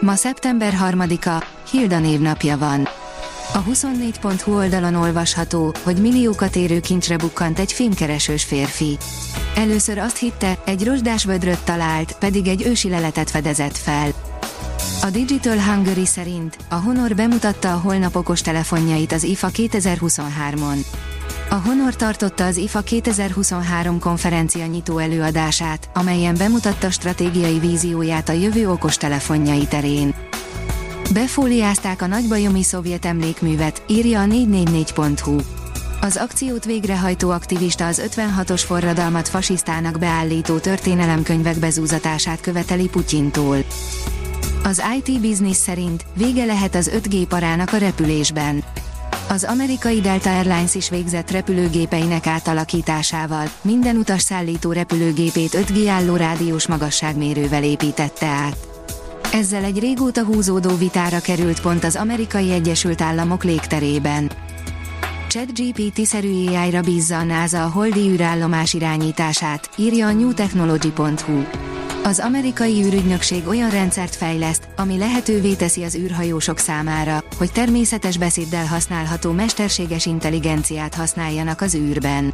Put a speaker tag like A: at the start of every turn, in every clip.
A: Ma szeptember 3-a, Hilda névnapja van. A 24.hu oldalon olvasható, hogy milliókat érő kincsre bukkant egy fémkeresős férfi. Először azt hitte, egy rozsdás vödröt talált, pedig egy ősi leletet fedezett fel. A Digital Hungary szerint a Honor bemutatta a holnap okos telefonjait az IFA 2023-on. A Honor tartotta az IFA 2023 konferencia nyitó előadását, amelyen bemutatta stratégiai vízióját a jövő okos telefonjai terén. Befóliázták a nagybajomi szovjet emlékművet, írja a 444.hu. Az akciót végrehajtó aktivista az 56-os forradalmat fasisztának beállító történelemkönyvek bezúzatását követeli Putyintól. Az IT Business szerint vége lehet az 5G parának a repülésben. Az amerikai Delta Airlines is végzett repülőgépeinek átalakításával, minden utas szállító repülőgépét 5G álló rádiós magasságmérővel építette át. Ezzel egy régóta húzódó vitára került pont az amerikai Egyesült Államok légterében. ChatGPT-szerű AI-ra bízza a NASA a holdi űrállomás irányítását, írja a newtechnology.hu. Az amerikai űrügynökség olyan rendszert fejleszt, ami lehetővé teszi az űrhajósok számára, hogy természetes beszéddel használható mesterséges intelligenciát használjanak az űrben.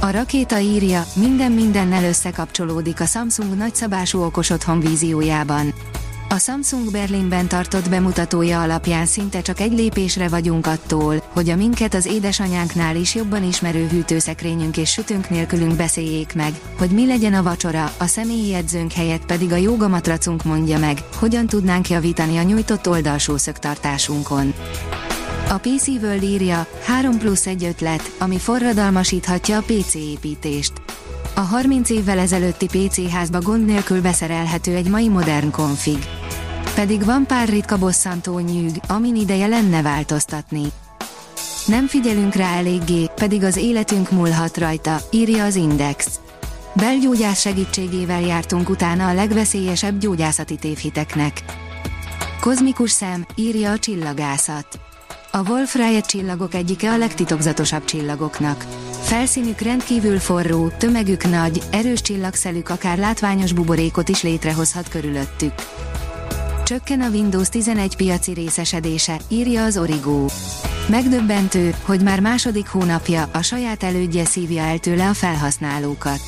A: A rakéta írja, minden mindennel összekapcsolódik a Samsung nagyszabású okos otthon víziójában. A Samsung Berlinben tartott bemutatója alapján szinte csak egy lépésre vagyunk attól, hogy a minket az édesanyánknál is jobban ismerő hűtőszekrényünk és sütőnk nélkülünk beszéljék meg, hogy mi legyen a vacsora, a személyi edzőnk helyett pedig a jogamatracunk mondja meg, hogyan tudnánk javítani a nyújtott oldalsó szögtartásunkon. A PC World írja, 3 plusz egy ötlet, ami forradalmasíthatja a PC építést. A 30 évvel ezelőtti PC házba gond nélkül beszerelhető egy mai modern config. Pedig van pár ritka bosszantó nyűg, amin ideje lenne változtatni. Nem figyelünk rá eléggé, pedig az életünk múlhat rajta, írja az Index. Belgyógyász segítségével jártunk utána a legveszélyesebb gyógyászati tévhiteknek. Kozmikus szem, írja a csillagászat. A Wolf-Rayet csillagok egyike a legtitokzatosabb csillagoknak. Felszínük rendkívül forró, tömegük nagy, erős csillagszelük akár látványos buborékot is létrehozhat körülöttük. Csökken a Windows 11 piaci részesedése, írja az Origo. Megdöbbentő, hogy már második hónapja a saját elődje szívja el tőle a felhasználókat.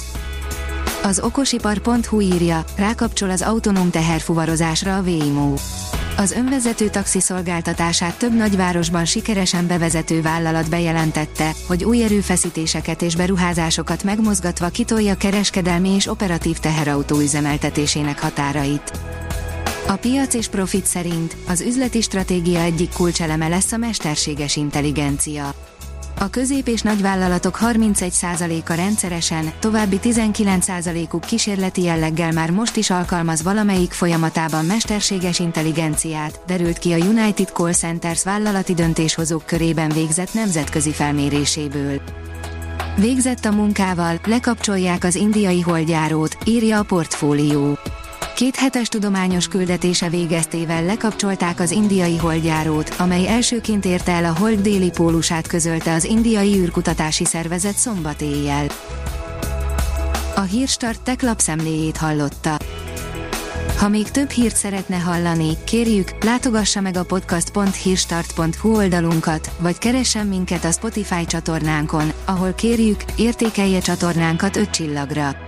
A: Az okosipar.hu írja, rákapcsol az autonóm teherfuvarozásra a Waymo. Az önvezető taxi szolgáltatását több nagyvárosban sikeresen bevezető vállalat bejelentette, hogy új erőfeszítéseket és beruházásokat megmozgatva kitolja kereskedelmi és operatív teherautó üzemeltetésének határait. A piac és profit szerint az üzleti stratégia egyik kulcseleme lesz a mesterséges intelligencia. A közép- és nagyvállalatok 31%-a rendszeresen, további 19%-uk kísérleti jelleggel már most is alkalmaz valamelyik folyamatában mesterséges intelligenciát, derült ki a United Call Centers vállalati döntéshozók körében végzett nemzetközi felméréséből. Végzett a munkával, lekapcsolják az indiai holdjárót, írja a portfólió. Két hetes tudományos küldetése végeztével lekapcsolták az indiai holdjárót, amely elsőként érte el a hold déli pólusát közölte az indiai űrkutatási szervezet szombat éjjel. A Hírstart tech lapszemléjét hallotta. Ha még több hírt szeretne hallani, kérjük, látogassa meg a podcast.hírstart.hu oldalunkat, vagy keressen minket a Spotify csatornánkon, ahol kérjük, értékelje csatornánkat 5 csillagra.